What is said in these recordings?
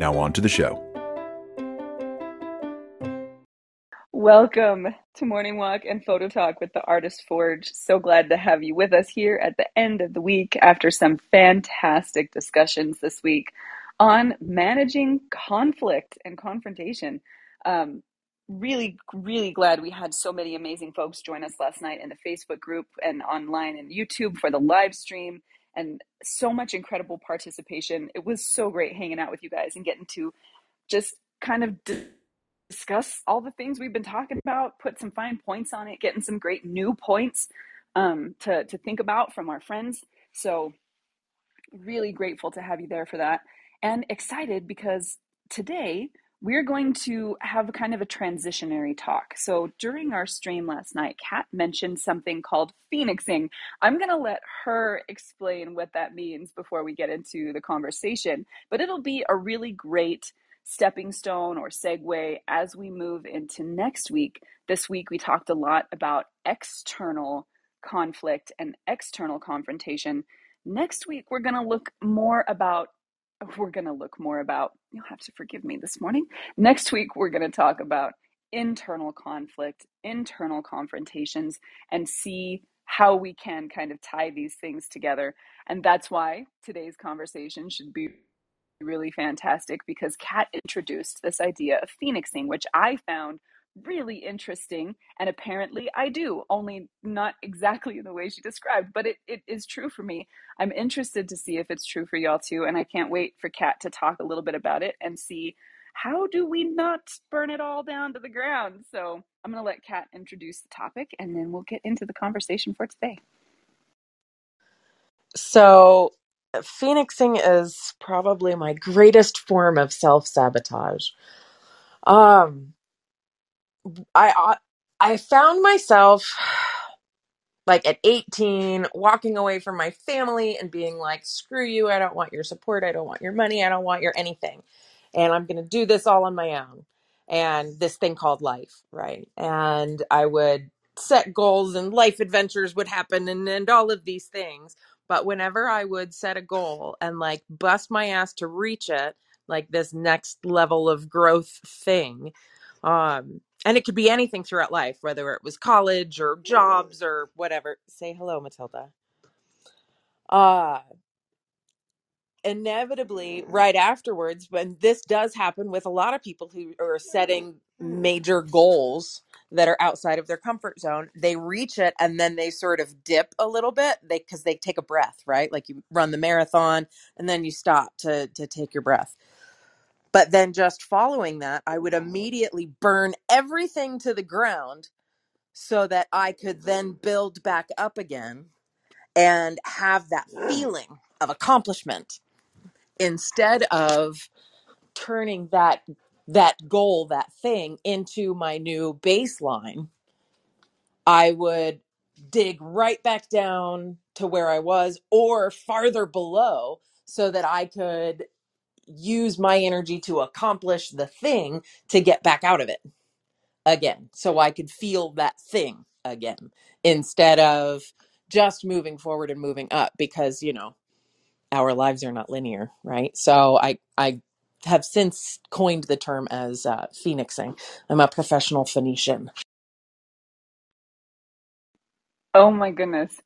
Now, on to the show. Welcome to Morning Walk and Photo Talk with the Artist Forge. So glad to have you with us here at the end of the week after some fantastic discussions this week on managing conflict and confrontation. Um, really, really glad we had so many amazing folks join us last night in the Facebook group and online and YouTube for the live stream, and so much incredible participation. It was so great hanging out with you guys and getting to just kind of discuss all the things we've been talking about, put some fine points on it, getting some great new points um, to, to think about from our friends. So, really grateful to have you there for that and excited because today we're going to have kind of a transitionary talk. So during our stream last night, Kat mentioned something called phoenixing. I'm going to let her explain what that means before we get into the conversation, but it'll be a really great stepping stone or segue as we move into next week. This week we talked a lot about external conflict and external confrontation. Next week we're going to look more about we're going to look more about, you'll have to forgive me this morning. Next week, we're going to talk about internal conflict, internal confrontations, and see how we can kind of tie these things together. And that's why today's conversation should be really fantastic because Kat introduced this idea of phoenixing, which I found really interesting. And apparently I do, only not exactly in the way she described, but it, it is true for me. I'm interested to see if it's true for y'all too. And I can't wait for Kat to talk a little bit about it and see how do we not burn it all down to the ground. So I'm going to let Kat introduce the topic and then we'll get into the conversation for today. So, phoenixing is probably my greatest form of self sabotage. Um, I I found myself like at 18 walking away from my family and being like screw you I don't want your support I don't want your money I don't want your anything. And I'm going to do this all on my own. And this thing called life right? And I would set goals and life adventures would happen and and all of these things. But whenever I would set a goal and like bust my ass to reach it like this next level of growth thing um and it could be anything throughout life whether it was college or jobs or whatever. Say hello matilda. Uh inevitably right afterwards when this does happen with a lot of people who are setting major goals that are outside of their comfort zone they reach it and then they sort of dip a little bit they because they take a breath right? Like you run the marathon and then you stop to to take your breath but then just following that, I would immediately burn everything to the ground so that I could then build back up again and have that feeling of accomplishment instead of turning that that goal that thing into my new baseline i would dig right back down to where i was or farther below so that i could use my energy to accomplish the thing to get back out of it again so I could feel that thing again instead of just moving forward and moving up because you know our lives are not linear right so I I have since coined the term as uh, phoenixing I'm a professional Phoenician Oh my goodness.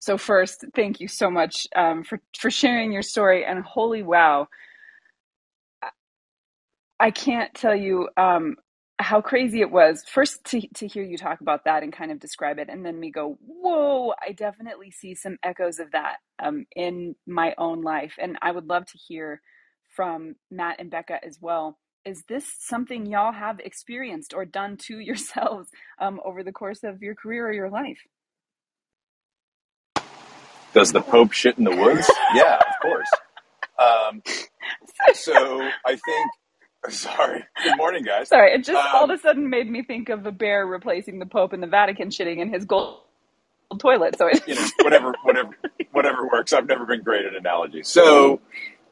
So first, thank you so much um, for for sharing your story. And holy wow, I can't tell you um, how crazy it was. First, to to hear you talk about that and kind of describe it, and then me go, "Whoa!" I definitely see some echoes of that um, in my own life, and I would love to hear from Matt and Becca as well. Is this something y'all have experienced or done to yourselves um, over the course of your career or your life? Does the Pope shit in the woods? yeah, of course. Um, so I think. Sorry. Good morning, guys. Sorry, it just Um, all of a sudden made me think of a bear replacing the Pope in the Vatican shitting in his gold toilet. So it, you know, whatever, whatever, whatever works. I've never been great at analogies. So,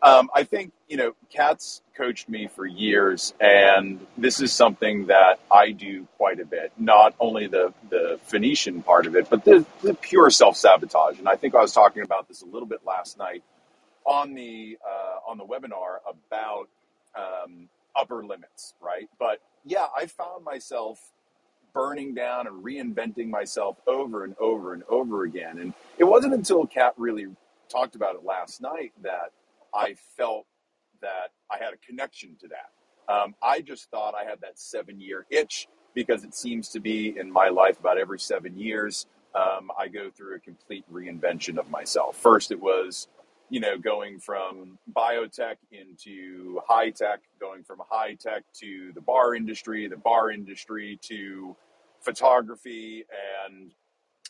um, I think you know, Kat's coached me for years, and this is something that I do quite a bit. Not only the the Phoenician part of it, but the the pure self sabotage. And I think I was talking about this a little bit last night on the uh, on the webinar about um, upper limits, right? But yeah, I found myself burning down and reinventing myself over and over and over again. And it wasn't until Kat really talked about it last night that I felt that I had a connection to that. Um, I just thought I had that seven year itch because it seems to be in my life about every seven years, um, I go through a complete reinvention of myself. First, it was you know, going from biotech into high tech, going from high tech to the bar industry, the bar industry to photography, and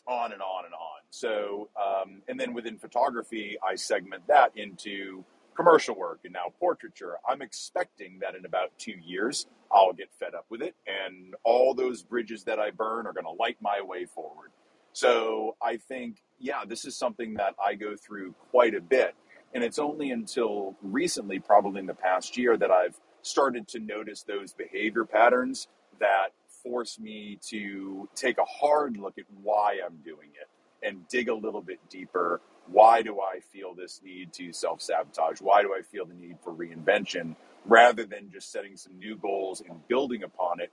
on and on and on. So, um, and then within photography, I segment that into commercial work and now portraiture. I'm expecting that in about two years, I'll get fed up with it, and all those bridges that I burn are going to light my way forward. So, I think, yeah, this is something that I go through quite a bit. And it's only until recently, probably in the past year, that I've started to notice those behavior patterns that force me to take a hard look at why I'm doing it and dig a little bit deeper. Why do I feel this need to self sabotage? Why do I feel the need for reinvention rather than just setting some new goals and building upon it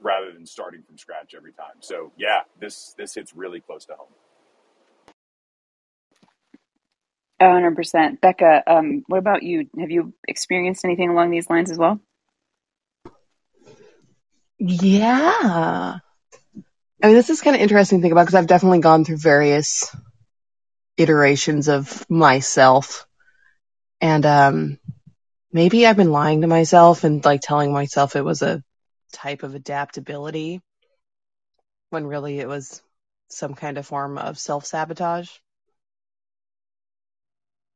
rather than starting from scratch every time? So, yeah, this, this hits really close to home. A hundred percent. Becca, um, what about you? Have you experienced anything along these lines as well? Yeah. I mean, this is kind of interesting to think about because I've definitely gone through various iterations of myself. And, um, maybe I've been lying to myself and like telling myself it was a type of adaptability when really it was some kind of form of self sabotage.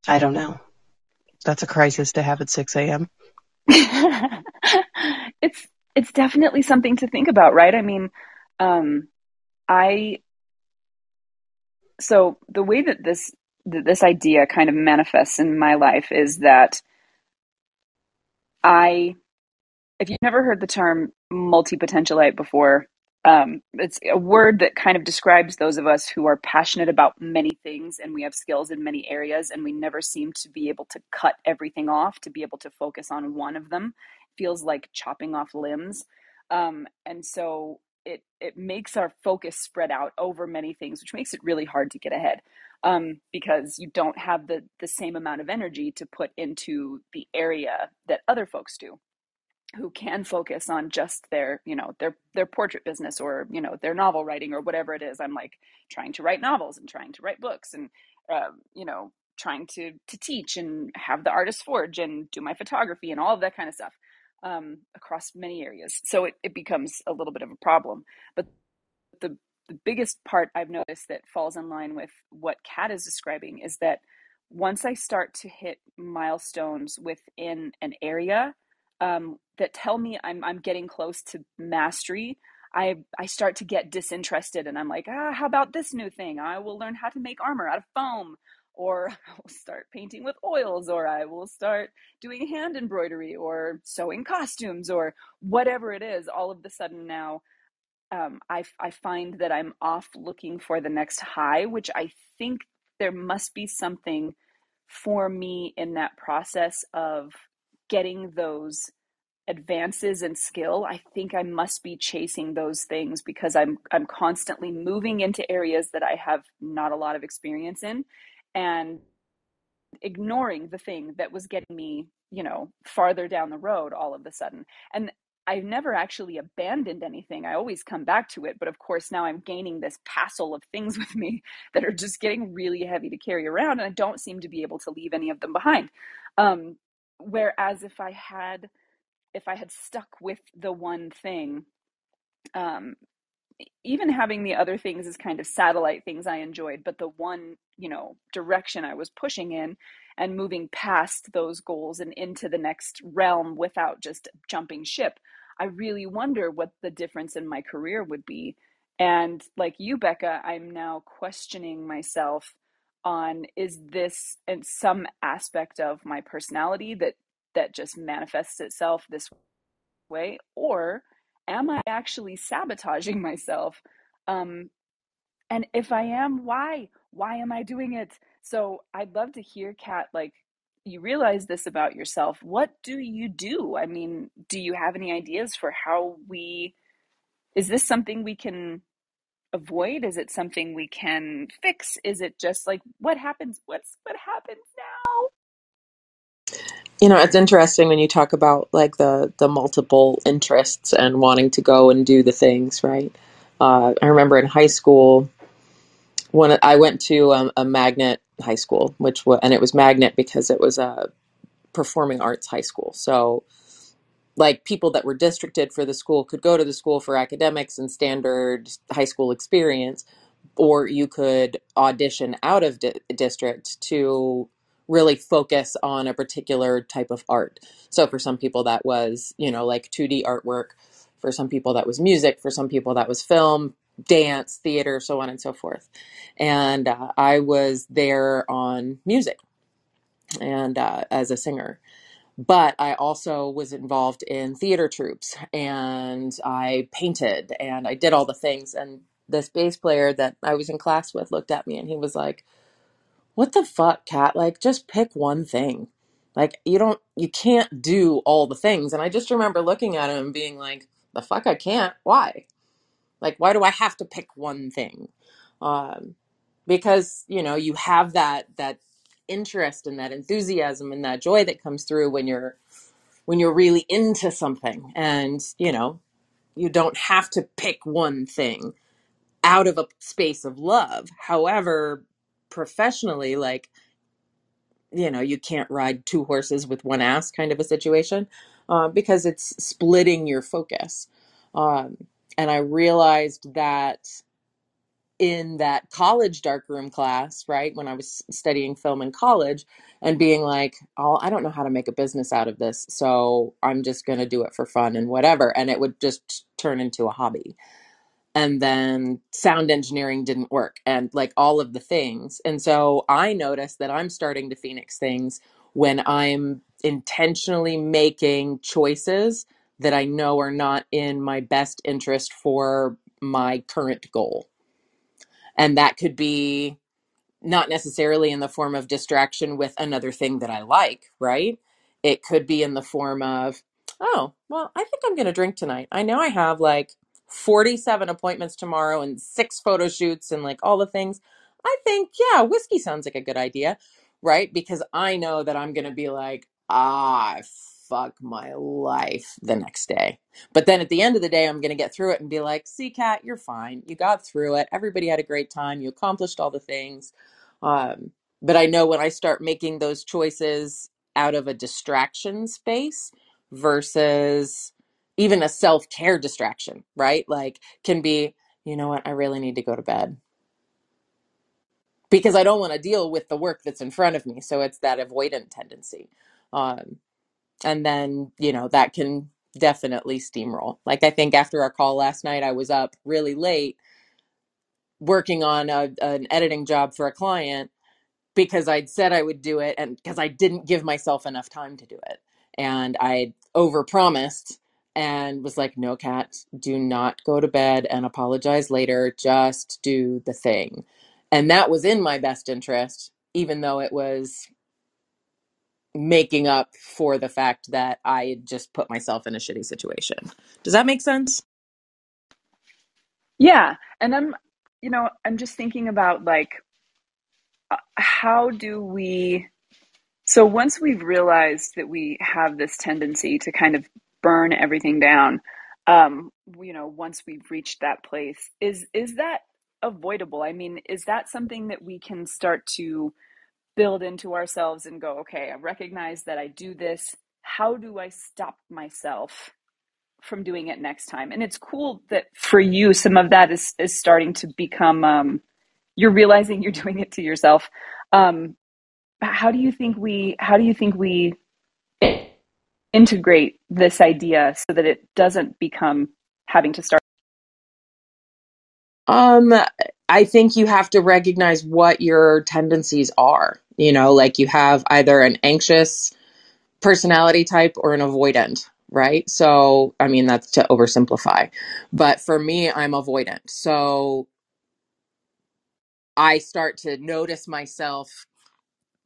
I don't know. That's a crisis to have at 6 a.m. it's it's definitely something to think about, right? I mean, um, I so the way that this that this idea kind of manifests in my life is that I, if you've never heard the term multi potentialite before, um, it's a word that kind of describes those of us who are passionate about many things and we have skills in many areas and we never seem to be able to cut everything off to be able to focus on one of them. It feels like chopping off limbs. Um, and so it it makes our focus spread out over many things which makes it really hard to get ahead um, because you don't have the the same amount of energy to put into the area that other folks do who can focus on just their you know their their portrait business or you know their novel writing or whatever it is. I'm like trying to write novels and trying to write books and uh, you know trying to to teach and have the artist forge and do my photography and all of that kind of stuff um, across many areas. So it, it becomes a little bit of a problem. But the the biggest part i've noticed that falls in line with what kat is describing is that once i start to hit milestones within an area um, that tell me I'm I'm getting close to mastery, I I start to get disinterested, and I'm like, ah, how about this new thing? I will learn how to make armor out of foam, or I will start painting with oils, or I will start doing hand embroidery, or sewing costumes, or whatever it is. All of the sudden now, um, I I find that I'm off looking for the next high, which I think there must be something for me in that process of getting those advances in skill i think i must be chasing those things because i'm i'm constantly moving into areas that i have not a lot of experience in and ignoring the thing that was getting me you know farther down the road all of a sudden and I've never actually abandoned anything. I always come back to it. But of course, now I'm gaining this passel of things with me that are just getting really heavy to carry around. And I don't seem to be able to leave any of them behind. Um, whereas if I had if I had stuck with the one thing, um, even having the other things as kind of satellite things I enjoyed, but the one, you know, direction I was pushing in, and moving past those goals and into the next realm without just jumping ship i really wonder what the difference in my career would be. And like you becca i'm now questioning myself on is this in some aspect of my personality that that just manifests itself this way? Or am i actually sabotaging myself? Um and if i am why? Why am i doing it? So i'd love to hear kat like you realize this about yourself. What do you do? I mean do you have any ideas for how we is this something we can avoid is it something we can fix is it just like what happens what's what happens now You know, it's interesting when you talk about like the the multiple interests and wanting to go and do the things, right? Uh, I remember in high school when I went to um, a magnet high school, which was, and it was magnet because it was a performing arts high school. So like people that were districted for the school could go to the school for academics and standard high school experience or you could audition out of di- district to really focus on a particular type of art. So for some people that was you know like 2d artwork for some people that was music for some people that was film dance theater so on and so forth. And uh, i was there on music and uh, as a singer but I also was involved in theater troupes and I painted and I did all the things. And this bass player that I was in class with looked at me and he was like, What the fuck, Kat? Like, just pick one thing. Like, you don't, you can't do all the things. And I just remember looking at him and being like, The fuck, I can't. Why? Like, why do I have to pick one thing? Um, because, you know, you have that, that interest and that enthusiasm and that joy that comes through when you're when you're really into something. And you know you don't have to pick one thing out of a space of love. However professionally like you know you can't ride two horses with one ass kind of a situation uh, because it's splitting your focus. Um, and i realized that in that college darkroom class, right? When I was studying film in college and being like, oh, I don't know how to make a business out of this. So I'm just going to do it for fun and whatever. And it would just turn into a hobby. And then sound engineering didn't work and like all of the things. And so I noticed that I'm starting to Phoenix things when I'm intentionally making choices that I know are not in my best interest for my current goal and that could be not necessarily in the form of distraction with another thing that I like, right? It could be in the form of, oh, well, I think I'm going to drink tonight. I know I have like 47 appointments tomorrow and six photo shoots and like all the things. I think, yeah, whiskey sounds like a good idea, right? Because I know that I'm going to be like, ah, fuck my life the next day. But then at the end of the day, I'm going to get through it and be like, see, Kat, you're fine. You got through it. Everybody had a great time. You accomplished all the things um, but I know when I start making those choices out of a distraction space versus even a self care distraction, right? Like, can be, you know what, I really need to go to bed because I don't want to deal with the work that's in front of me. So it's that avoidant tendency. Um, and then, you know, that can definitely steamroll. Like, I think after our call last night, I was up really late working on a, an editing job for a client because I'd said I would do it and because I didn't give myself enough time to do it. And I overpromised and was like, no, Kat do not go to bed and apologize later. Just do the thing. And that was in my best interest, even though it was making up for the fact that I just put myself in a shitty situation. Does that make sense? yeah and i'm you know i'm just thinking about like uh, how do we so once we've realized that we have this tendency to kind of burn everything down um you know once we've reached that place is is that avoidable i mean is that something that we can start to build into ourselves and go okay i recognize that i do this. How do i stop myself from doing it next time? And it's cool that for you some of that is is starting to become um you're realizing you're doing it to yourself. Um how do you think we how do you think we integrate this idea so that it doesn't become having to start? Um i think you have to recognize what your tendencies are you know like you have either an anxious personality type or an avoidant right? So i mean that's to oversimplify. But for me i'm avoidant. So i start to notice myself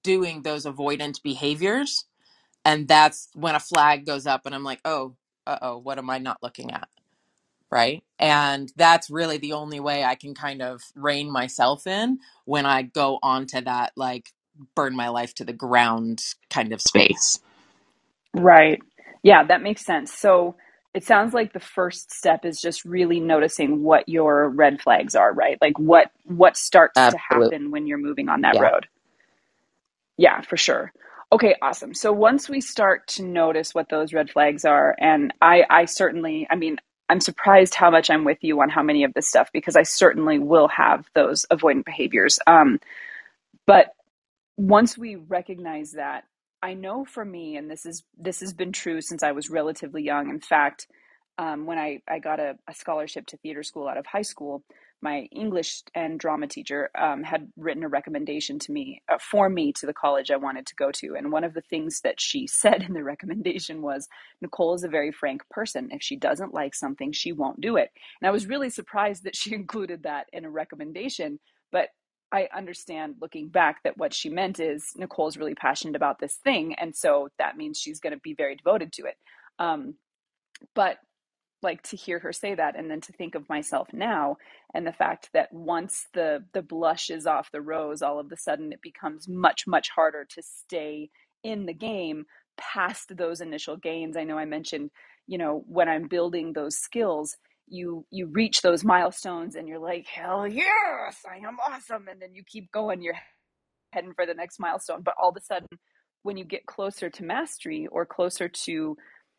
doing those avoidant behaviors and that's when a flag goes up and i'm like oh uh-oh what am i not looking at? Right? And that's really the only way i can kind of rein myself in when i go onto that like burn my life to the ground kind of space right yeah that makes sense so it sounds like the first step is just really noticing what your red flags are right like what what starts Absolutely. to happen when you're moving on that Yeah. road Yeah, for sure. Okay, awesome. So once we start to notice what those red flags are, and I, I certainly, I mean, I'm surprised how much I'm with you on how many of this stuff because I certainly will have those avoidant behaviors. Um, but once we recognize that i know for me and this is this has been true since i was relatively young. In fact um, when I, I got a, a scholarship to theater school out of high school my english and drama teacher um, had written a recommendation to me uh, for me to the college i wanted to go to. And one of the things that she said in the recommendation was nicole is a very frank person. If she doesn't like something she won't do it. And i was really surprised that she included that in a recommendation but I understand looking back that what she meant is Nicole's really passionate about this thing, and so that means she's going to be very devoted to it. Um, but like to hear her say that and then to think of myself now and the fact that once the the blush is off the rose all of a sudden it becomes much much harder to stay in the game past those initial gains i know i mentioned you know when i'm building those skills you you reach those milestones and you're like hell yes i am awesome and then you keep going you're heading for the next milestone. But all of a sudden, when you get closer to mastery or closer to,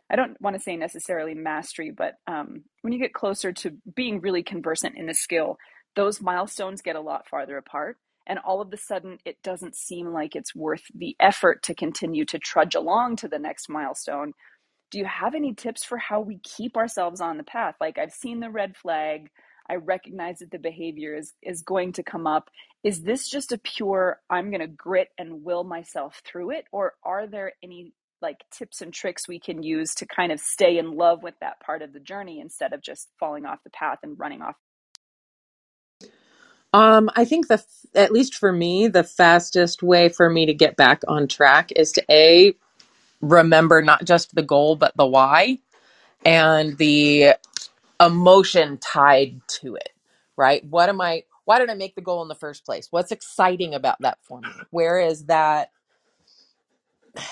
I don't want to say necessarily mastery, but um, when you get closer to being really conversant in a skill, those milestones get a lot farther apart. And all of a sudden, it doesn't seem like it's worth the effort to continue to trudge along to the next milestone do you have any tips for how we keep ourselves on the path? Like i've seen the red flag. I recognize that the behavior is is going to come up. Is this just a pure i'm going to grit and will myself through it or are there any like tips and tricks we can use to kind of stay in love with that part of the journey instead of just falling off the path and running off? Um i think the at least for me the fastest way for me to get back on track is to a remember not just the goal but the why and the emotion tied to it, right? What am I, why did I make the goal in the first place? What's exciting about that for me? Where is that,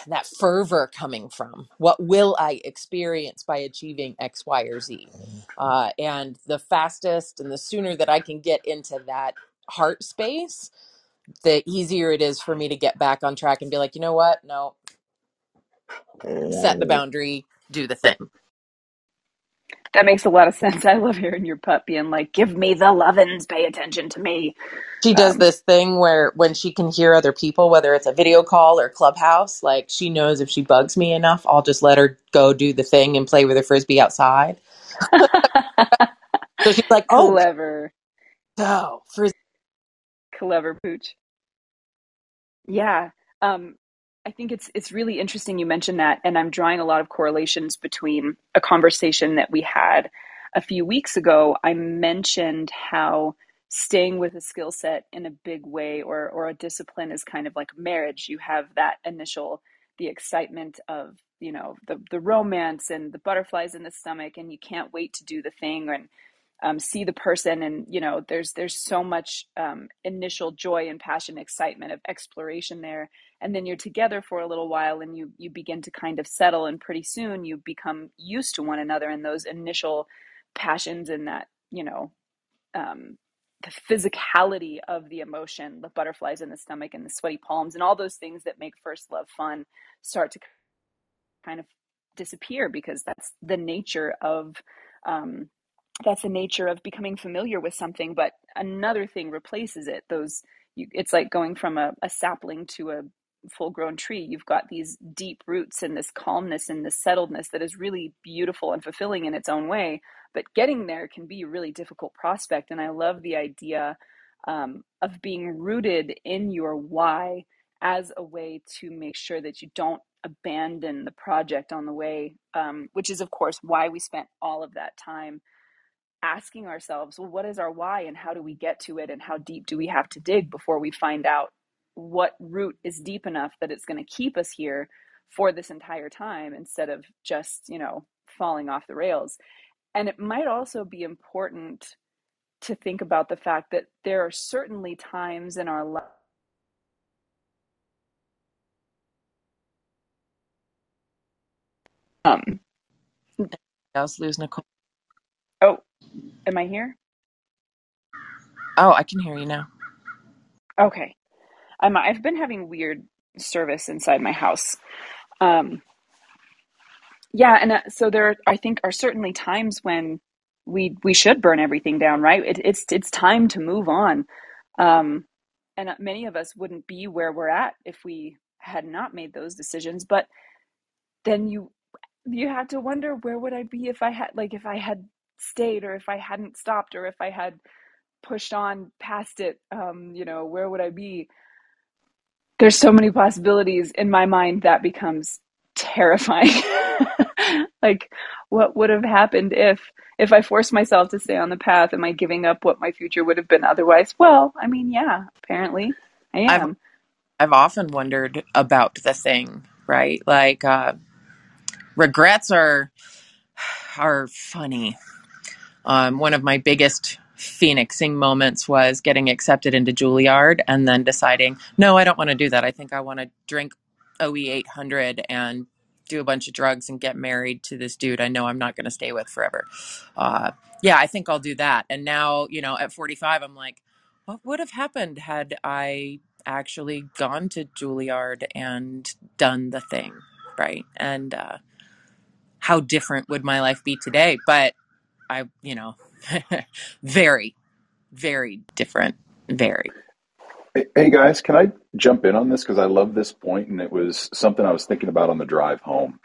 that fervor coming from? What will I experience by achieving X, Y, or Z? Uh, and the fastest and the sooner that I can get into that heart space, the easier it is for me to get back on track and be like, you know what? No, set the boundary, do the thing. that makes a lot of sense i love hearing your pup being like give me the lovin's pay attention to me She does um, this thing where when she can hear other people, whether it's a video call or clubhouse, like she knows if she bugs me enough, I'll just let her go do the thing and play with her frisbee outside. So she's like, "Oh, clever so frisbee." clever pooch Yeah. Um, I think it's it's really interesting you mentioned that, and I'm drawing a lot of correlations between a conversation that we had a few weeks ago. I mentioned how staying with a skill set in a big way or or a discipline is kind of like marriage. You have that initial the excitement of you know the the romance and the butterflies in the stomach, and you can't wait to do the thing and um, see the person and you know there's there's so much um, initial joy and passion excitement of exploration there. And then you're together for a little while and you you begin to kind of settle and pretty soon you become used to one another and those initial passions and that you know um, the physicality of the emotion the butterflies in the stomach and the sweaty palms and all those things that make first love fun start to kind of disappear because that's the nature of um, that's the nature of becoming familiar with something but another thing replaces it those you, it's like going from a, a sapling to a full grown tree. You've got these deep roots and this calmness and this settledness that is really beautiful and fulfilling in its own way. But getting there can be a really difficult prospect. And I love the idea um, of being rooted in your why as a way to make sure that you don't abandon the project on the way, um, which is, of course, why we spent all of that time asking ourselves, well, what is our why and how do we get to it and how deep do we have to dig before we find out what root is deep enough that it's going to keep us here for this entire time instead of just, you know, falling off the rails. And it might also be important to think about the fact that there are certainly times in our life um was lose Nicole. Am i here? Oh, I can hear you now. okay. Um, i've been having weird service inside my house. Um yeah and uh, so there i think are certainly times when we we should burn everything down right? It, it's it's time to move on. Um and uh, many of us wouldn't be where we're at if we had not made those decisions but then you you had to wonder where would i be if i had like if i had stayed or if i hadn't stopped or if i had pushed on past it um you know where would i be? There's so many possibilities in my mind that becomes terrifying. Like what would have happened if if i forced myself to stay on the path? Am i giving up what my future would have been otherwise? Well i mean yeah apparently i I've am. I've often wondered about the thing, right? Like uh, regrets are are funny. Um, one of my biggest phoenixing moments was getting accepted into Juilliard and then deciding, no, I don't want to do that. I think I want to drink OE 800 and do a bunch of drugs and get married to this dude I know I'm not going to stay with forever. Uh, yeah, I think I'll do that. And now, you know, at 45, I'm like, what would have happened had I actually gone to Juilliard and done the thing, right? And uh, how different would my life be today? But I, you know, very, very different. Very. Hey guys, can I jump in on this? Because I love this point, and it was something I was thinking about on the drive home.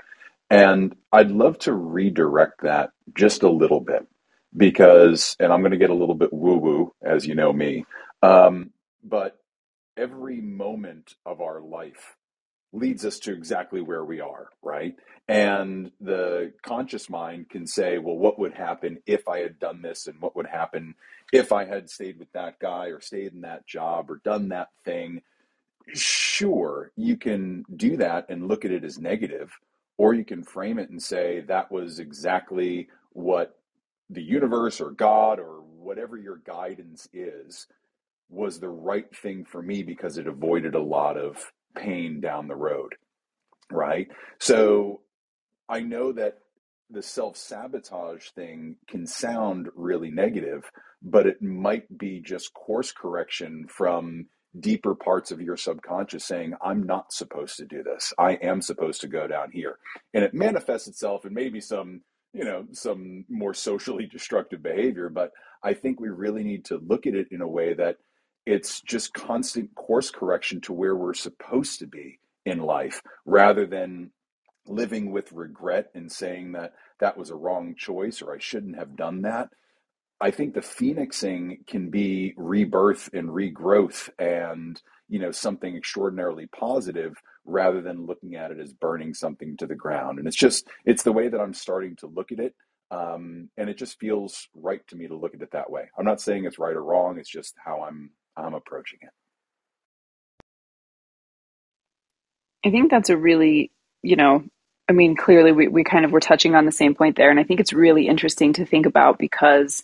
And I'd love to redirect that just a little bit because, and I'm going to get a little bit woo woo, as you know me, um, but every moment of our life leads us to exactly where we are, right? And the conscious mind can say, well, what would happen if I had done this? And what would happen if I had stayed with that guy or stayed in that job or done that thing? Sure, you can do that and look at it as negative, or you can frame it and say, that was exactly what the universe or God or whatever your guidance is was the right thing for me because it avoided a lot of pain down the road, right? So I know that the self sabotage thing can sound really negative, but it might be just course correction from deeper parts of your subconscious saying, I'm not supposed to do this. I am supposed to go down here. And it manifests itself in maybe some, you know, some more socially destructive behavior. But I think we really need to look at it in a way that it's just constant course correction to where we're supposed to be in life rather than living with regret and saying that that was a wrong choice or I shouldn't have done that. I think the phoenixing can be rebirth and regrowth and you know something extraordinarily positive rather than looking at it as burning something to the ground. And it's just it's the way that I'm starting to look at it. Um, and it just feels right to me to look at it that way. I'm not saying it's right or wrong. It's just how I'm I'm approaching it. i think that's a really you know i mean clearly we, we kind of were touching on the same point there and i think it's really interesting to think about because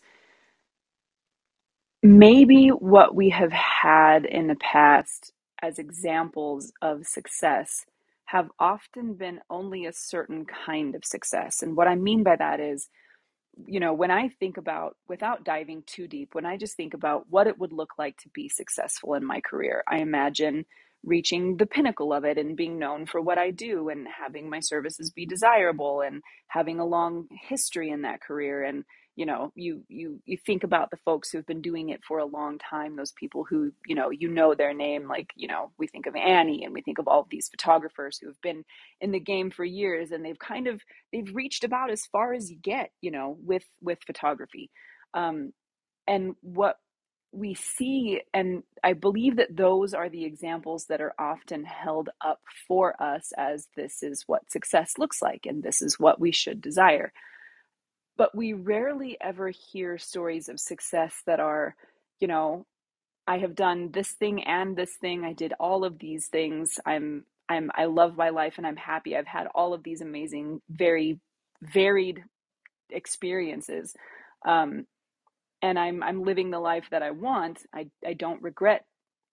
maybe what we have had in the past as examples of success have often been only a certain kind of success. And what I mean by that is, you know, when I think about, without diving too deep, when I just think about what it would look like to be successful in my career, I imagine reaching the pinnacle of it and being known for what I do and having my services be desirable and having a long history in that career and you know you you you think about the folks who've been doing it for a long time those people who you know you know their name like you know we think of Annie and we think of all of these photographers who have been in the game for years and they've kind of they've reached about as far as you get you know with with photography. Um, and what we see and i believe that those are the examples that are often held up for us as this is what success looks like and this is what we should desire but we rarely ever hear stories of success that are, you know, I have done this thing and this thing. I did all of these things. I'm I'm I love my life and I'm happy. I've had all of these amazing, very varied experiences. Um, and I'm I'm living the life that I want. I, I don't regret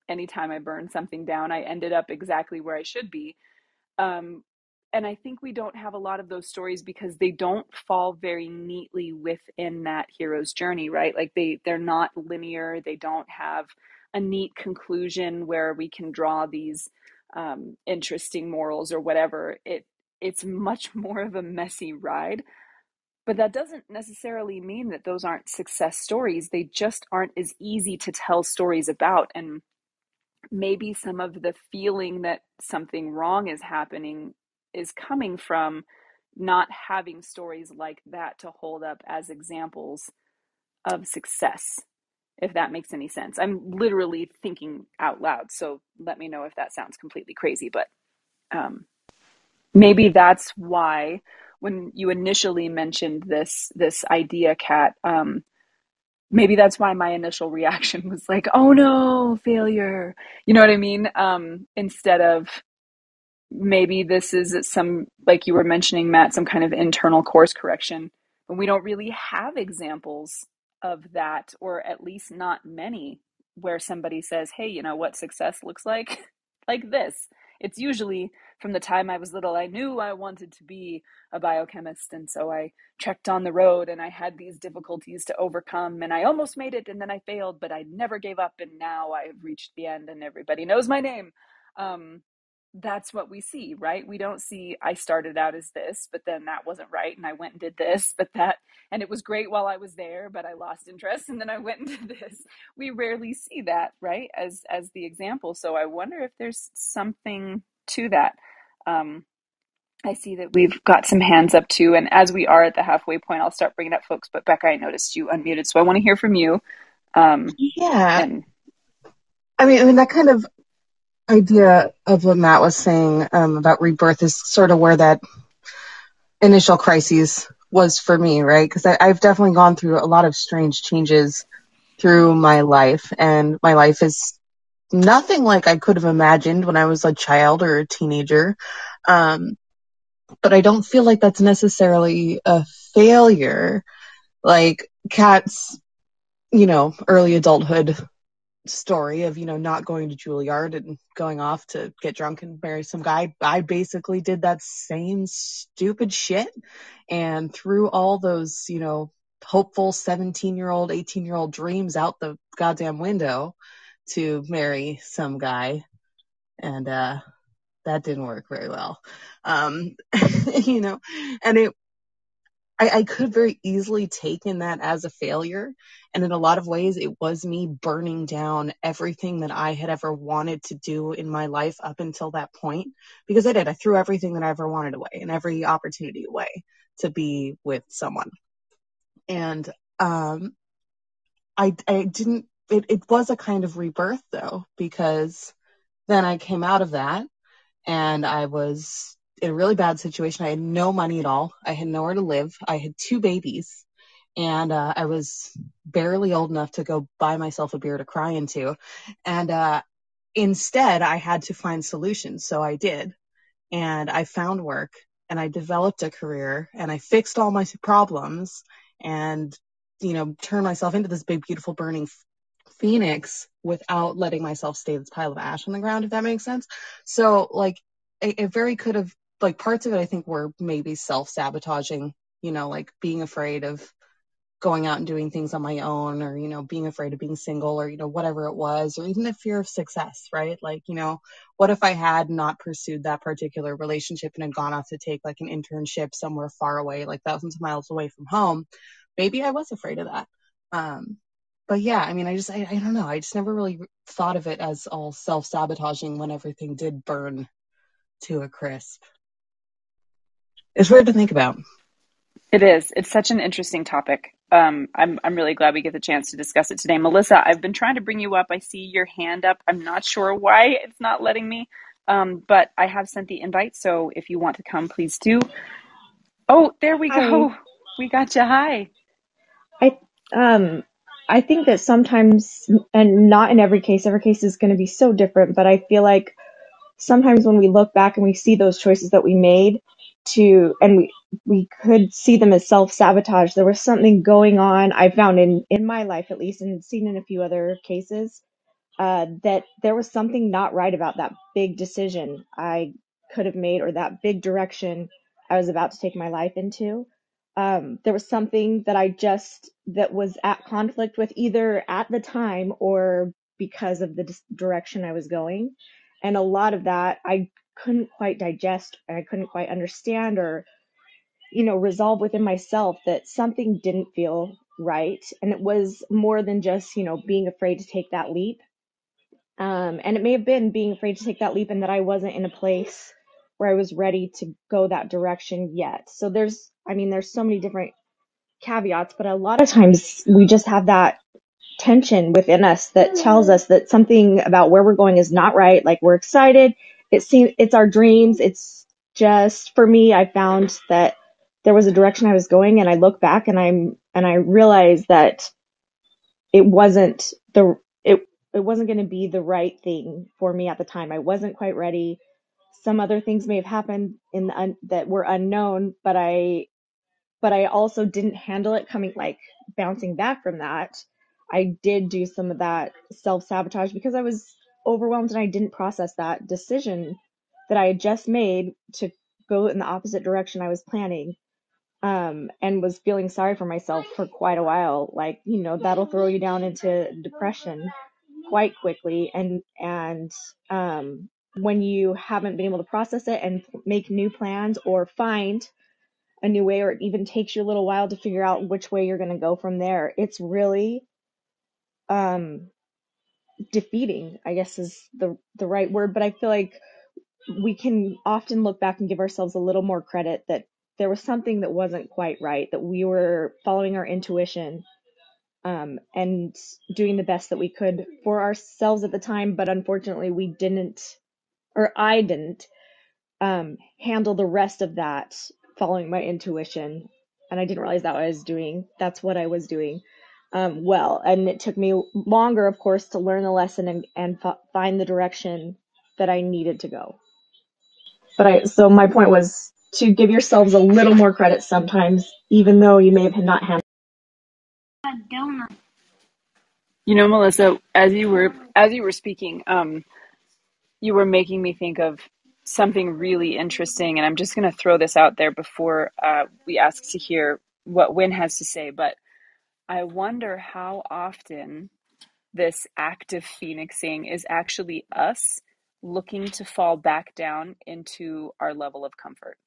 anytime I burn something down. I ended up exactly where I should be. Um, and I think we don't have a lot of those stories because they don't fall very neatly within that hero's journey, right? Like they they're not linear. They don't have a neat conclusion where we can draw these um, interesting morals or whatever. It it's much more of a messy ride. But that doesn't necessarily mean that those aren't success stories. They just aren't as easy to tell stories about. And maybe some of the feeling that something wrong is happening is coming from not having stories like that to hold up as examples of success if that makes any sense. I'm literally thinking out loud so let me know if that sounds completely crazy but um, maybe that's why when you initially mentioned this this idea Kat um, maybe that's why my initial reaction was like oh no failure. You know what i mean? Um, instead of maybe this is some like you were mentioning matt some kind of internal course correction and we don't really have examples of that or at least not many where somebody says hey you know what success looks like? Like this. It's usually from the time i was little i knew i wanted to be a biochemist and so i trekked on the road and i had these difficulties to overcome and i almost made it and then i failed but i never gave up and now i've reached the end and everybody knows my name. Um, that's what we see, right? We don't see I started out as this, but then that wasn't right and I went and did this, but that and it was great while I was there, but I lost interest and then I went and did this. We rarely see that, right? As as the example. So I wonder if there's something to that. Um I see that we've got some hands up too, and as we are at the halfway point, I'll start bringing up folks. But Becca, I noticed you unmuted, so I want to hear from you. Um, yeah, and, I mean, I mean that kind of idea of what Matt was saying um, about rebirth is sort of where that initial crisis was for me, right? Because I've definitely gone through a lot of strange changes through my life, and my life is nothing like I could have imagined when I was a child or a teenager. Um, but I don't feel like that's necessarily a failure. Like Kat's, you know, early adulthood story of you know not going to Juilliard and going off to get drunk and marry some guy. I basically did that same stupid shit and threw all those you know hopeful 17 year old 18 year old dreams out the goddamn window to marry some guy and uh that didn't work very well um you know and it I, I could very easily taken that as a failure. And in a lot of ways, it was me burning down everything that I had ever wanted to do in my life up until that point. Because I did. I threw everything that I ever wanted away and every opportunity away to be with someone. And, um, I, I didn't, it, it was a kind of rebirth though, because then I came out of that and I was in a really bad situation. I had no money at all. I had nowhere to live. I had two babies and uh, I was barely old enough to go buy myself a beer to cry into. And uh, instead, I had to find solutions. So I did. And I found work and I developed a career and I fixed all my problems and, you know, turned myself into this big, beautiful, burning phoenix without letting myself stay this pile of ash on the ground, if that makes sense. So, like, it, it very could have like parts of it I think were maybe self sabotaging, you know, like being afraid of going out and doing things on my own or, you know, being afraid of being single or, you know, whatever it was, or even the fear of success, right? Like, you know, what if I had not pursued that particular relationship and had gone off to take like an internship somewhere far away, like thousands of miles away from home? Maybe I was afraid of that. Um, but yeah, I mean, I just, I, I don't know. I just never really thought of it as all self sabotaging when everything did burn to a crisp. It's weird to think about. It is. It's such an interesting topic. Um, I'm I'm really glad we get the chance to discuss it today. Melissa, I've been trying to bring you up. I see your hand up. I'm not sure why it's not letting me, um, but I have sent the invite. So if you want to come, please do. Oh, there we Hi. go. We got you. Hi. I um I think that sometimes, and not in every case, every case is going to be so different. But I feel like sometimes when we look back and we see those choices that we made, to and we we could see them as self sabotage. There was something going on. I found in in my life at least, and seen in a few other cases, uh, that there was something not right about that big decision I could have made or that big direction I was about to take my life into. Um, there was something that I just that was at conflict with either at the time or because of the dis- direction I was going, and a lot of that I couldn't quite digest I couldn't quite understand or you know resolve within myself that something didn't feel right and it was more than just you know being afraid to take that leap. Um, and it may have been being afraid to take that leap and that I wasn't in a place where I was ready to go that direction yet. So there's I mean there's so many different caveats but a lot of times we just have that tension within us that tells us that something about where we're going is not right like we're excited it seems it's our dreams. It's just for me, I found that there was a direction I was going and I look back and I'm and I realized that it wasn't the it it wasn't going to be the right thing for me at the time. I wasn't quite ready. Some other things may have happened in the un, that were unknown, but I but I also didn't handle it coming like bouncing back from that. I did do some of that self sabotage because I was overwhelmed and I didn't process that decision that I had just made to go in the opposite direction I was planning. Um, and was feeling sorry for myself for quite a while. Like, you know, that'll throw you down into depression quite quickly. And, and, um, when you haven't been able to process it and make new plans or find a new way, or it even takes you a little while to figure out which way you're going to go from there, it's really, um, defeating, I guess is the the right word, but I feel like we can often look back and give ourselves a little more credit that there was something that wasn't quite right, that we were following our intuition um, and doing the best that we could for ourselves at the time, but unfortunately we didn't, or I didn't, um, handle the rest of that following my intuition. And I didn't realize that I was doing, that's what I was doing um, well. And it took me longer, of course, to learn the lesson and, and f- find the direction that I needed to go. But I, so my point was to give yourselves a little more credit sometimes, even though you may have not handled. You know, Melissa, as you were as you were speaking, um, you were making me think of something really interesting, and I'm just going to throw this out there before uh, we ask to hear what Win has to say. But I wonder how often this active phoenixing is actually us looking to fall back down into our level of comfort.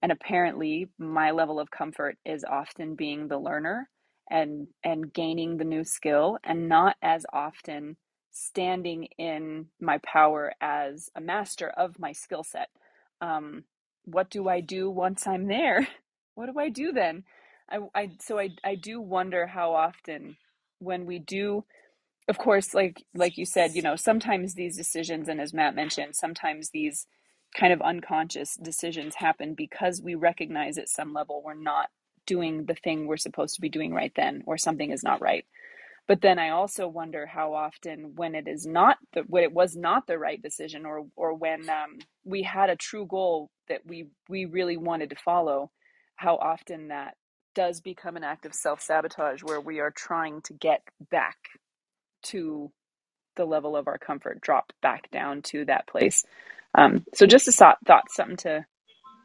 And apparently, my level of comfort is often being the learner and and gaining the new skill and not as often standing in my power as a master of my skill set. Um, what do I do once I'm there? What do I do then? I, I so I I do wonder how often when we do of course like like you said you know sometimes these decisions and as Matt mentioned sometimes these kind of unconscious decisions happen because we recognize at some level we're not doing the thing we're supposed to be doing right then or something is not right. But then I also wonder how often when it is not the when it was not the right decision or or when um, we had a true goal that we we really wanted to follow how often that does become an act of self sabotage where we are trying to get back to the level of our comfort, drop back down to that place. Um, so just a thought, thought, something to.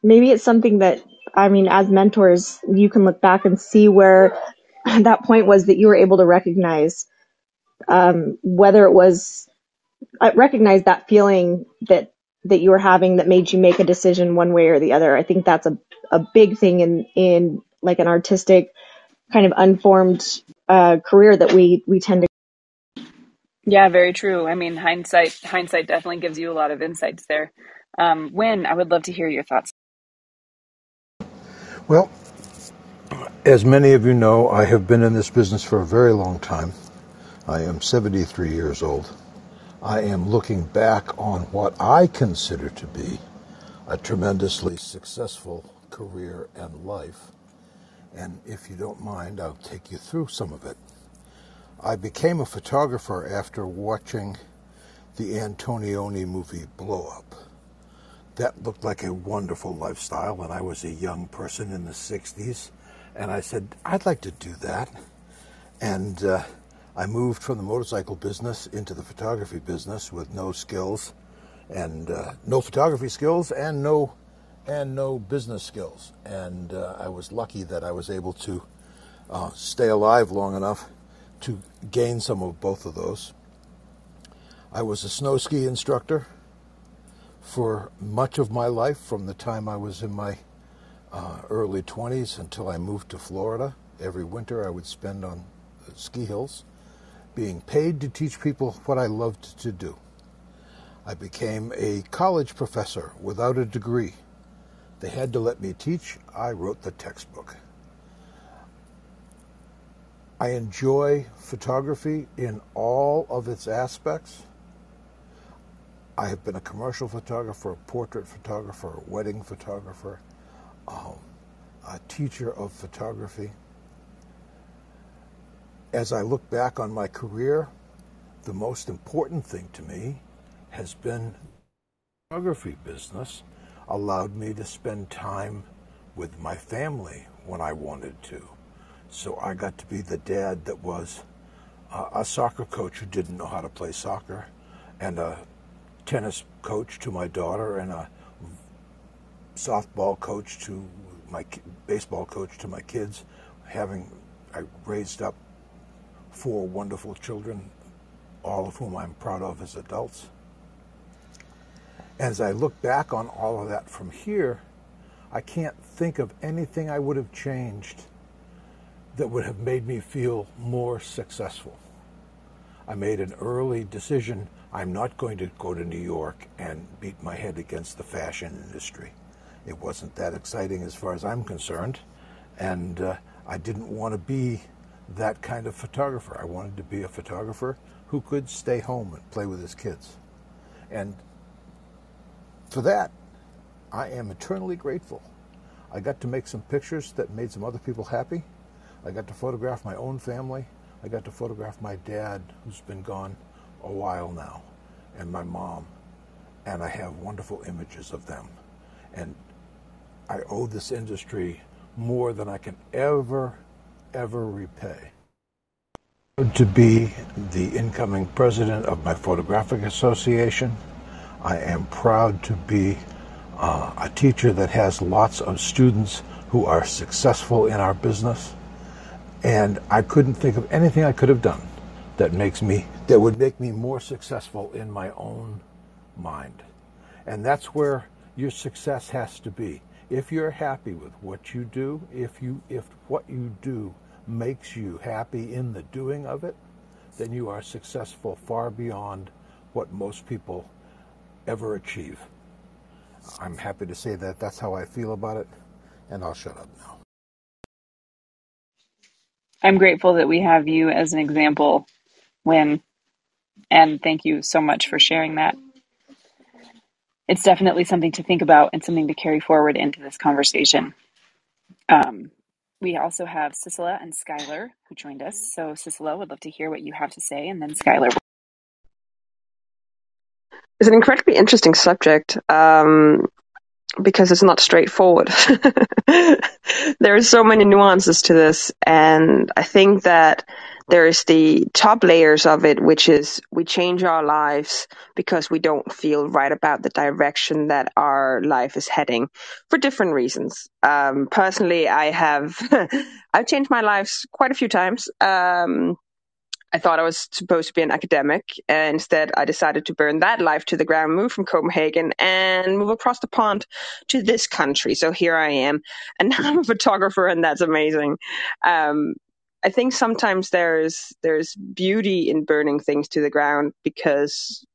Maybe it's something that, I mean, as mentors, you can look back and see where that point was that you were able to recognize um, whether it was uh, recognize that feeling that that you were having that made you make a decision one way or the other. I think that's a a big thing in in like an artistic kind of unformed uh, career that we we tend to. Yeah, very true. I mean, hindsight hindsight definitely gives you a lot of insights there. Um, Win, I would love to hear your thoughts. Well, as many of you know, I have been in this business for a very long time. I am 73 years old. I am looking back on what I consider to be a tremendously successful career and life. And if you don't mind, I'll take you through some of it. I became a photographer after watching the Antonioni movie Blow Up. That looked like a wonderful lifestyle, and I was a young person in the 60s. And I said, I'd like to do that. And uh, I moved from the motorcycle business into the photography business with no skills and uh, no photography skills and no and no business skills. And uh, I was lucky that I was able to uh, stay alive long enough to gain some of both of those. I was a snow ski instructor for much of my life from the time I was in my uh, early 20s until I moved to Florida. Every winter I would spend on ski hills being paid to teach people what I loved to do. I became a college professor without a degree. They had to let me teach. I wrote the textbook. I enjoy photography in all of its aspects. I have been a commercial photographer, a portrait photographer, a wedding photographer, um, a teacher of photography as I look back on my career, the most important thing to me has been the photography business allowed me to spend time with my family when I wanted to. So I got to be the dad that was a soccer coach who didn't know how to play soccer, and a tennis coach to my daughter, and a softball coach to my baseball coach to my kids. Having I raised up four wonderful children, all of whom I'm proud of as adults. As I look back on all of that from here, I can't think of anything I would have changed that would have made me feel more successful. I made an early decision. I'm not going to go to New York and beat my head against the fashion industry. It wasn't that exciting as far as I'm concerned. And uh, I didn't want to be that kind of photographer. I wanted to be a photographer who could stay home and play with his kids. And for that, I am eternally grateful. I got to make some pictures that made some other people happy. I got to photograph my own family. I got to photograph my dad, who's been gone a while now, and my mom. And I have wonderful images of them. And I owe this industry more than I can ever ever repay. To be the incoming president of my photographic association, I am proud to be uh, a teacher that has lots of students who are successful in our business. And I couldn't think of anything I could have done that makes me that would make me more successful in my own mind. And that's where your success has to be if you're happy with what you do, if you if what you do makes you happy in the doing of it, then you are successful far beyond what most people ever achieve. I'm happy to say that that's how I feel about it, and I'll shut up now. I'm grateful that we have you as an example, Win, and thank you so much for sharing that it's definitely something to think about and something to carry forward into this conversation. Um, we also have Sisela and Skylar who joined us. So, Sisela, would love to hear what you have to say, and then Skylar. It's an incredibly interesting subject um, because it's not straightforward. there are so many nuances to this, and I think that there's the top layers of it, which is we change our lives because we don't feel right about the direction that our life is heading for different reasons. Um, personally, I have I've changed my life quite a few times. Um, I thought I was supposed to be an academic. And instead, I decided to burn that life to the ground, move from Copenhagen, and move across the pond to this country. So here I am, and now I'm a photographer, and that's amazing. Um, I think sometimes there's there's beauty in burning things to the ground because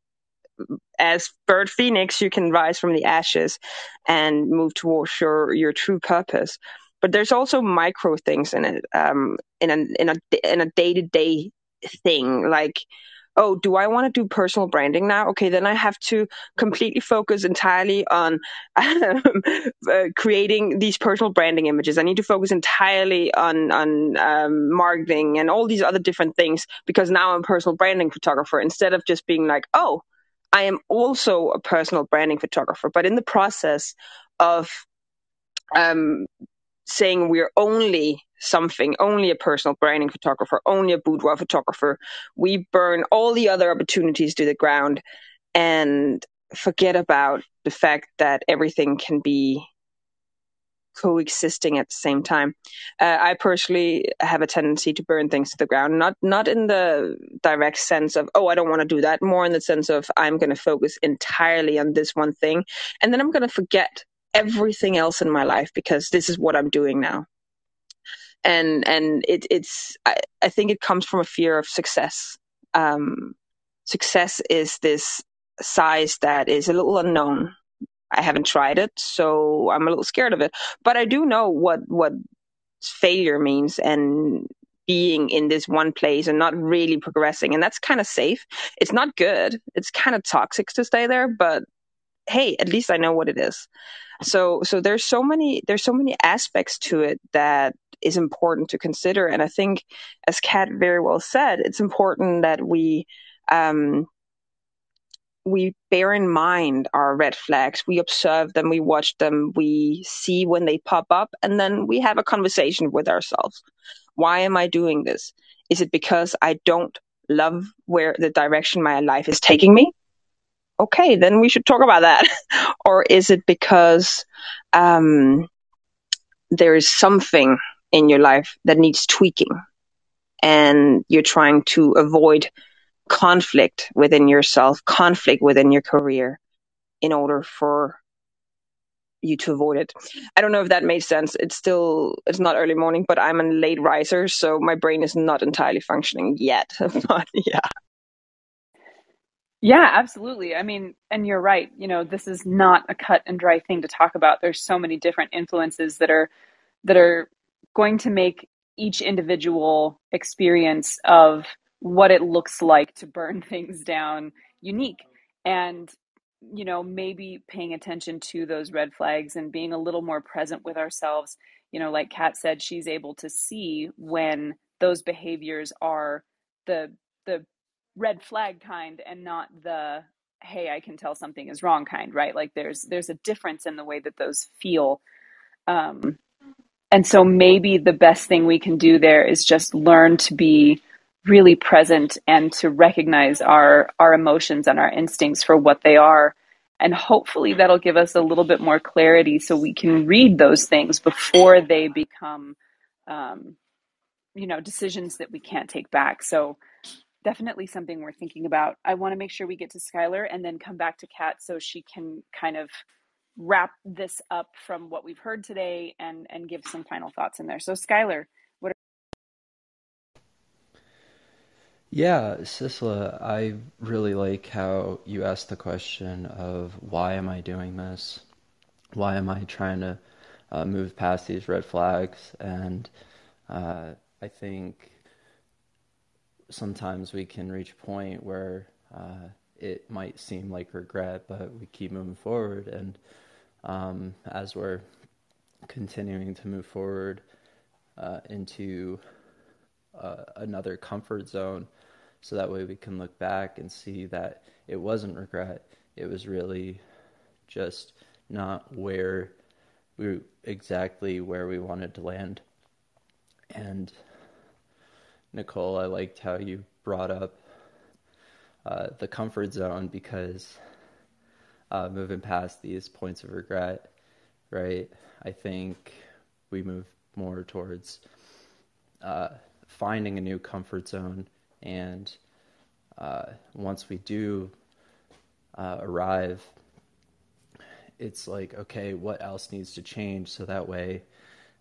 as bird phoenix you can rise from the ashes and move towards your your true purpose but there's also micro things in it um, in a in a in a day to day thing like oh do i want to do personal branding now? Okay then i have to completely focus entirely on um, uh, creating these personal branding images. I need to focus entirely on on um, marketing and all these other different things because now i'm a personal branding photographer instead of just being like oh i am also a personal branding photographer. But in the process of um, saying we're only something, only a personal branding photographer, only a boudoir photographer. We burn all the other opportunities to the ground and forget about the fact that everything can be coexisting at the same time. Uh, I personally have a tendency to burn things to the ground, not not in the direct sense of oh I don't want to do that, more in the sense of I'm going to focus entirely on this one thing, and then I'm going to forget everything else in my life because this is what I'm doing now and and it, it's I, I, think it comes from a fear of success. Um, success is this size that is a little unknown. I haven't tried it, so I'm a little scared of it. But I do know what what failure means and being in this one place and not really progressing, and that's kind of safe. It's not good. It's kind of toxic to stay there, but hey, at least I know what it is. So so there's so many there's so many aspects to it that is important to consider. And I think, as Kat very well said, it's important that we um, we bear in mind our red flags. We observe them, we watch them, we see when they pop up, and then we have a conversation with ourselves. Why am I doing this? Is it because I don't love where the direction my life is taking me? Okay, then we should talk about that. or is it because um, there is something in your life that needs tweaking and you're trying to avoid conflict within yourself, conflict within your career in order for you to avoid it. I don't know if that made sense. It's still it's not early morning, but I'm a late riser, so my brain is not entirely functioning yet. but yeah. Yeah, absolutely. I mean, and you're right. You know, this is not a cut and dry thing to talk about. There's so many different influences that are that are going to make each individual experience of what it looks like to burn things down unique. And you know maybe paying attention to those red flags and being a little more present with ourselves. You know like kat said she's able to see when those behaviors are the the red flag kind and not the hey i can tell something is wrong kind right? Like there's there's a difference in the way that those feel. Um and so maybe the best thing we can do there is just learn to be really present and to recognize our our emotions and our instincts for what they are. And hopefully that'll give us a little bit more clarity so we can read those things before they become um, you know decisions that we can't take back. So definitely something we're thinking about. I want to make sure we get to skylar and then come back to kat so she can kind of wrap this up from what we've heard today and and give some final thoughts in there. So Skylar, what are- Yeah, Sisla, I really like how you asked the question of why am I doing this? Why am I trying to uh, move past these red flags? And uh, I think sometimes we can reach a point where uh, it might seem like regret, but we keep moving forward. And um, as we're continuing to move forward uh, into uh, another comfort zone, so that way we can look back and see that it wasn't regret. It was really just not where we exactly where we wanted to land. And Nicole, I liked how you brought up uh, the comfort zone because uh, moving past these points of regret, right? I think we move more towards uh, finding a new comfort zone, and uh, once we do uh, arrive, it's like, okay, what else needs to change so that way,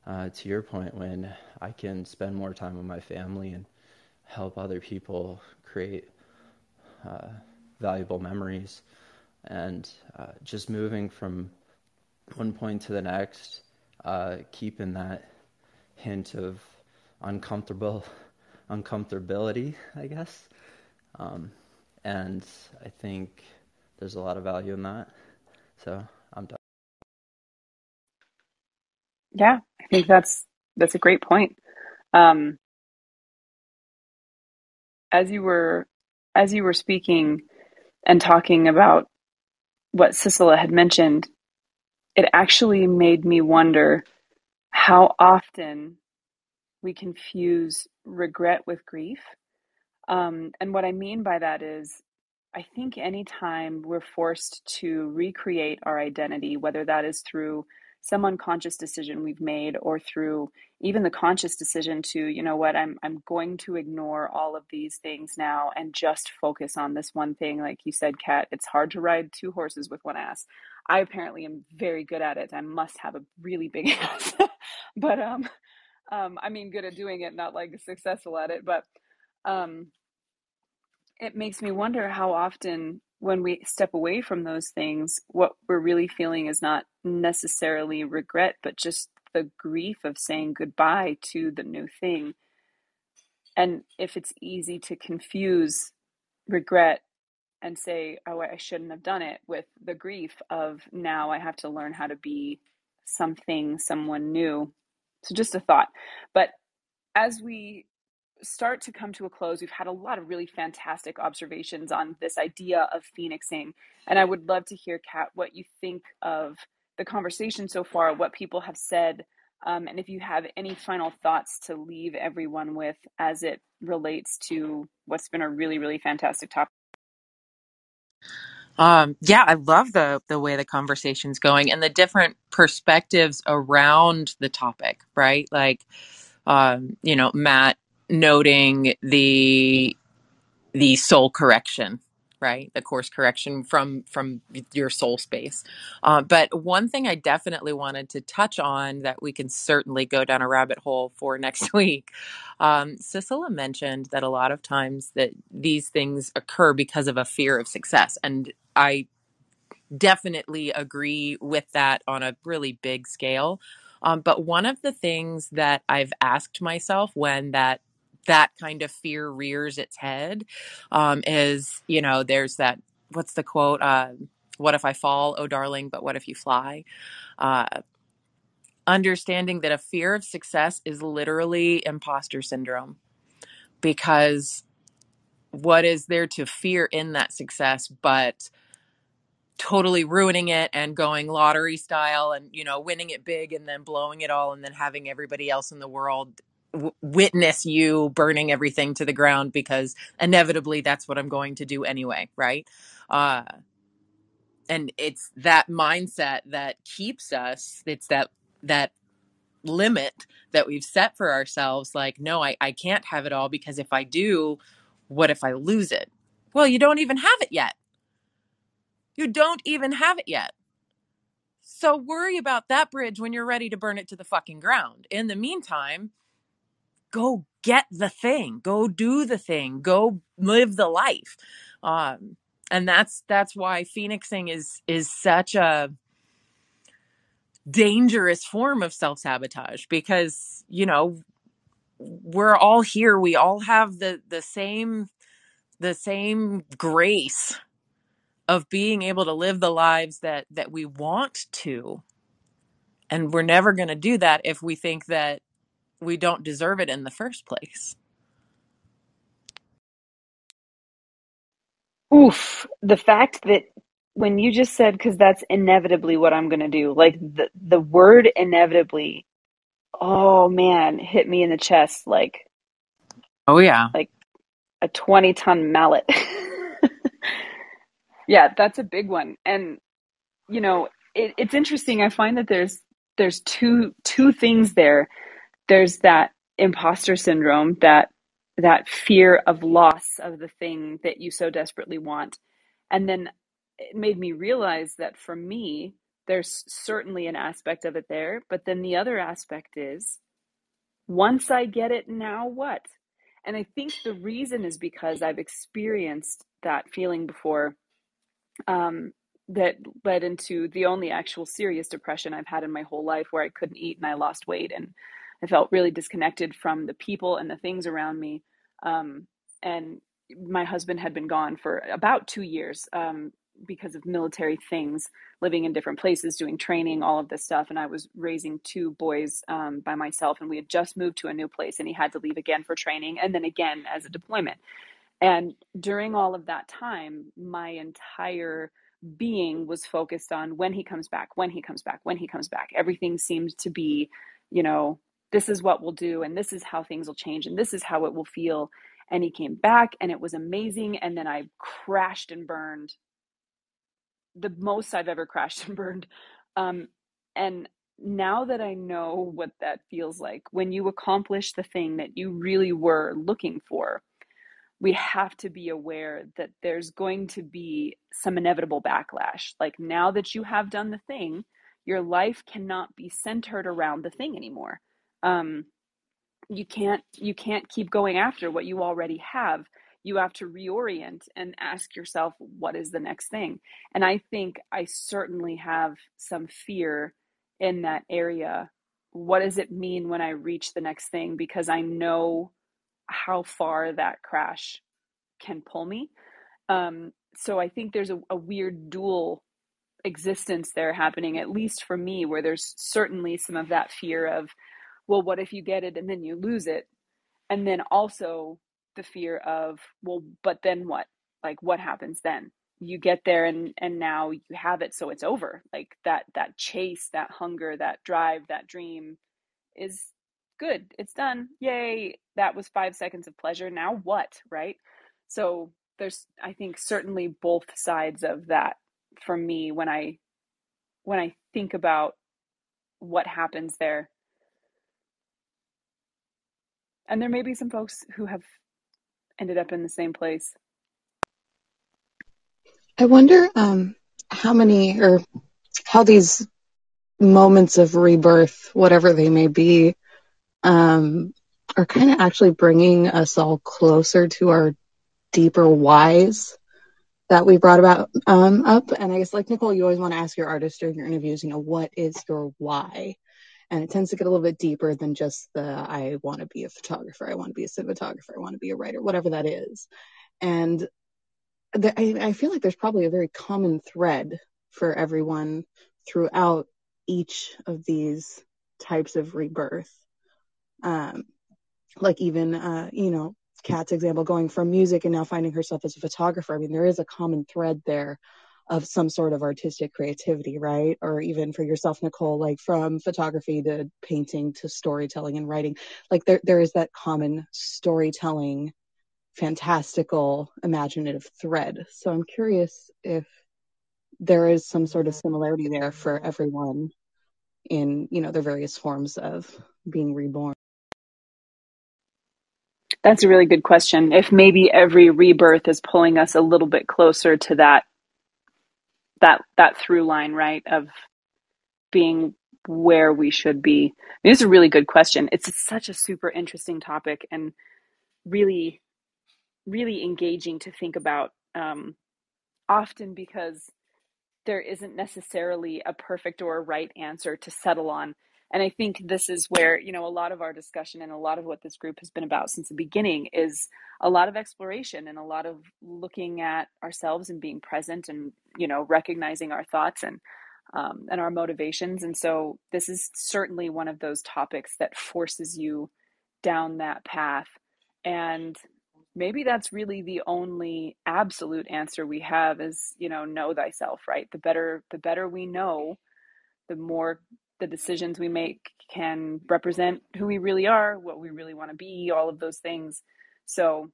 uh, to your point, when I can spend more time with my family and help other people create uh, valuable memories and uh, just moving from one point to the next, uh, keeping that hint of uncomfortable uncomfortability, I guess. Um, and I think there's a lot of value in that. So I'm done. Yeah, I think that's that's a great point. Um, as you were as you were speaking and talking about what Sissela had mentioned, it actually made me wonder how often we confuse regret with grief. Um, and what I mean by that is, I think anytime we're forced to recreate our identity, whether that is through some unconscious decision we've made or through even the conscious decision to you know what i'm i'm going to ignore all of these things now and just focus on this one thing. Like you said kat it's hard to ride two horses with one ass. I apparently am very good at it. I must have a really big ass. But um um i mean good at doing it not like successful at it. But um it makes me wonder how often when we step away from those things, what we're really feeling is not necessarily regret, but just the grief of saying goodbye to the new thing. And if it's easy to confuse regret and say, oh, I shouldn't have done it, with the grief of now I have to learn how to be something, someone new. So, just a thought. But as we start to come to a close, we've had a lot of really fantastic observations on this idea of phoenixing. And I would love to hear, Kat, what you think of the conversation so far, what people have said, um, and if you have any final thoughts to leave everyone with as it relates to what's been a really, really fantastic topic. Um, yeah, I love the the way the conversation's going and the different perspectives around the topic, right? Like, um, you know, Matt noting the the soul correction right? The course correction from from your soul space. Uh, but one thing i definitely wanted to touch on that we can certainly go down a rabbit hole for next week. Um, mentioned that a lot of times that these things occur because of a fear of success and i definitely agree with that on a really big scale. Um, but one of the things that i've asked myself when that that kind of fear rears its head um, is you know there's that what's the quote uh, what if i fall oh darling but what if you fly? Uh, understanding that a fear of success is literally imposter syndrome because what is there to fear in that success but totally ruining it and going lottery style and you know winning it big and then blowing it all and then having everybody else in the world witness you burning everything to the ground because inevitably that's what I'm going to do anyway, right? Uh, and it's that mindset that keeps us. It's that that limit that we've set for ourselves. Like, no, I, I can't have it all because if I do, what if I lose it? Well, you don't even have it yet. You don't even have it yet. So worry about that bridge when you're ready to burn it to the fucking ground. In the meantime, go get the thing go do the thing go live the life. Um and that's that's why phoenixing is is such a dangerous form of self-sabotage because you know we're all here. We all have the the same the same grace of being able to live the lives that that we want to. And we're never going to do that if we think that we don't deserve it in the first place. Oof, the fact that when you just said because that's inevitably what I'm going to do, like the the word inevitably, oh man, hit me in the chest like Oh, yeah. like a 20 ton mallet. yeah, that's a big one. And, you know, it, it's interesting. I find that there's, there's two, two things there. There's that imposter syndrome, that, that fear of loss of the thing that you so desperately want. And then it made me realize that for me, there's certainly an aspect of it there. But then the other aspect is once I get it, now what? And I think the reason is because I've experienced that feeling before um, that led into the only actual serious depression I've had in my whole life where I couldn't eat and I lost weight and I felt really disconnected from the people and the things around me. Um, and my husband had been gone for about two years um, because of military things, living in different places, doing training, all of this stuff. And I was raising two boys um, by myself, and we had just moved to a new place, and he had to leave again for training and then again as a deployment. And during all of that time, my entire being was focused on when he comes back, when he comes back, when he comes back. Everything seemed to be, you know, this is what we'll do, and this is how things will change, and this is how it will feel. And he came back, and it was amazing. And then I crashed and burned the most I've ever crashed and burned. Um, and now that I know what that feels like, when you accomplish the thing that you really were looking for, we have to be aware that there's going to be some inevitable backlash. Like now that you have done the thing, your life cannot be centered around the thing anymore. Um, you can't you can't keep going after what you already have. You have to reorient and ask yourself what is the next thing. And I think I certainly have some fear in that area. What does it mean when I reach the next thing? Because I know how far that crash can pull me. Um, so I think there's a, a weird dual existence there happening, at least for me, where there's certainly some of that fear of, well, what if you get it and then you lose it? And then also the fear of, well, but then what? Like, what happens then? You get there and and now you have it, so it's over. Like that that chase, that hunger, that drive, that dream is good. It's done. Yay. That was five seconds of pleasure. Now what? Right. So there's, I think, certainly both sides of that for me when I when I think about what happens there. And there may be some folks who have ended up in the same place. I wonder um, how many or how these moments of rebirth, whatever they may be, um, are kind of actually bringing us all closer to our deeper whys that we brought about um, up. And I guess, like Nicole, you always want to ask your artist during your interviews, you know, what is your why? And it tends to get a little bit deeper than just the I want to be a photographer, I want to be a cinematographer, I want to be a writer, whatever that is. And the, I, I feel like there's probably a very common thread for everyone throughout each of these types of rebirth. Um, like even, uh, you know, Kat's example, going from music and now finding herself as a photographer. I mean, there is a common thread there of some sort of artistic creativity, right? Or even for yourself, Nicole, like from photography to painting to storytelling and writing, like there, there is that common storytelling, fantastical, imaginative thread. So I'm curious if there is some sort of similarity there for everyone in, you know, their various forms of being reborn. That's a really good question. If maybe every rebirth is pulling us a little bit closer to that that that through line, right, of being where we should be. I mean, it's a really good question. It's such a super interesting topic and really, really engaging to think about. Um, often because there isn't necessarily a perfect or a right answer to settle on. And I think this is where, you know, a lot of our discussion and a lot of what this group has been about since the beginning is a lot of exploration and a lot of looking at ourselves and being present and, you know, recognizing our thoughts and um, and our motivations. And so this is certainly one of those topics that forces you down that path. And maybe that's really the only absolute answer we have is you know know thyself right the better the better we know the more the decisions we make can represent who we really are what we really want to be all of those things. So,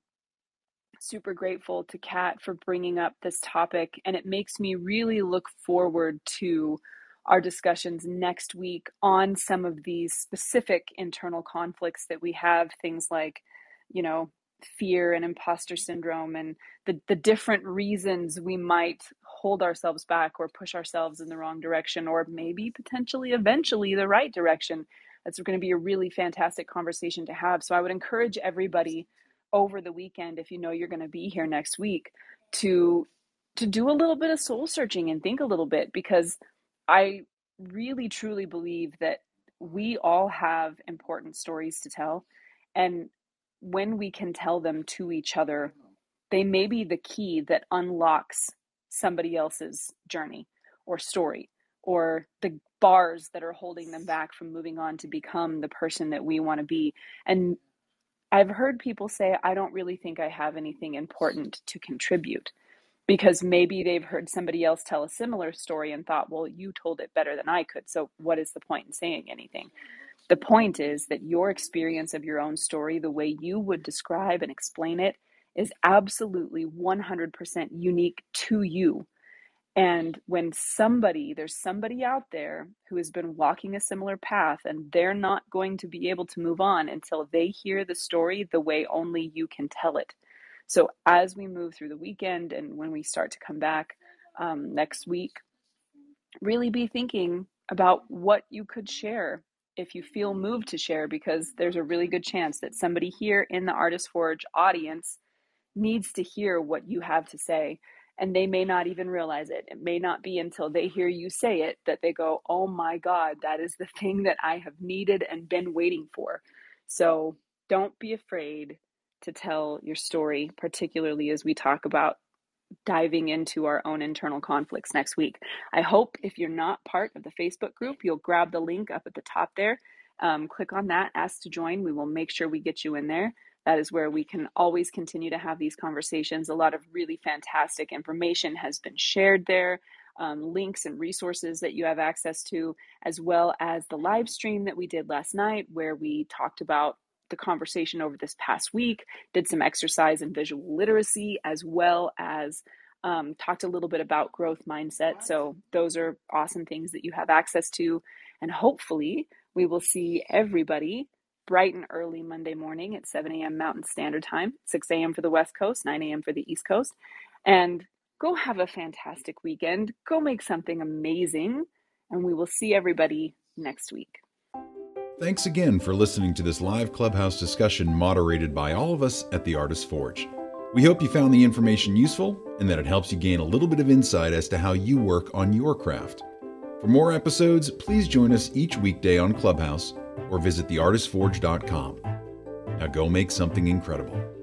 super grateful to Kat for bringing up this topic, and it makes me really look forward to our discussions next week on some of these specific internal conflicts that we have, things like, you know, fear and imposter syndrome and the, the different reasons we might hold ourselves back or push ourselves in the wrong direction or maybe potentially eventually the right direction that's going to be a really fantastic conversation to have. So i would encourage everybody over the weekend if you know you're going to be here next week to to do a little bit of soul searching and think a little bit because i really truly believe that we all have important stories to tell and when we can tell them to each other, they may be the key that unlocks somebody else's journey or story or the bars that are holding them back from moving on to become the person that we want to be. And I've heard people say, I don't really think I have anything important to contribute because maybe they've heard somebody else tell a similar story and thought, well, you told it better than I could. So what is the point in saying anything? The point is that your experience of your own story, the way you would describe and explain it, is absolutely 100% unique to you. And when somebody, there's somebody out there who has been walking a similar path and they're not going to be able to move on until they hear the story the way only you can tell it. So as we move through the weekend and when we start to come back um, next week, really be thinking about what you could share if you feel moved to share, because there's a really good chance that somebody here in the Artist Forge audience needs to hear what you have to say. And they may not even realize it. It may not be until they hear you say it that they go, Oh my God, that is the thing that I have needed and been waiting for. So don't be afraid to tell your story, particularly as we talk about diving into our own internal conflicts next week. I hope if you're not part of the Facebook group, you'll grab the link up at the top there. Um, click on that, ask to join. We will make sure we get you in there. That is where we can always continue to have these conversations. A lot of really fantastic information has been shared there. Um, links and resources that you have access to, as well as the live stream that we did last night, where we talked about the conversation over this past week, did some exercise in visual literacy, as well as um, talked a little bit about growth mindset. So, those are awesome things that you have access to. And hopefully, we will see everybody bright and early Monday morning at 7 a.m. Mountain Standard Time, 6 a.m. for the West Coast, 9 a.m. for the East Coast. And go have a fantastic weekend. Go make something amazing. And we will see everybody next week. Thanks again for listening to this live Clubhouse discussion moderated by all of us at the Artist Forge. We hope you found the information useful and that it helps you gain a little bit of insight as to how you work on your craft. For more episodes, please join us each weekday on Clubhouse or visit theartistforge.com. Now go make something incredible.